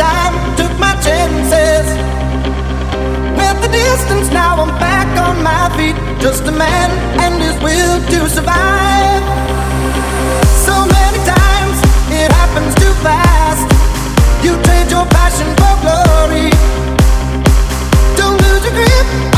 time, took my chances. With the distance, now I'm back on my feet. Just a man and his will to survive. So many times, it happens too fast. You trade your passion for glory. Don't lose your grip.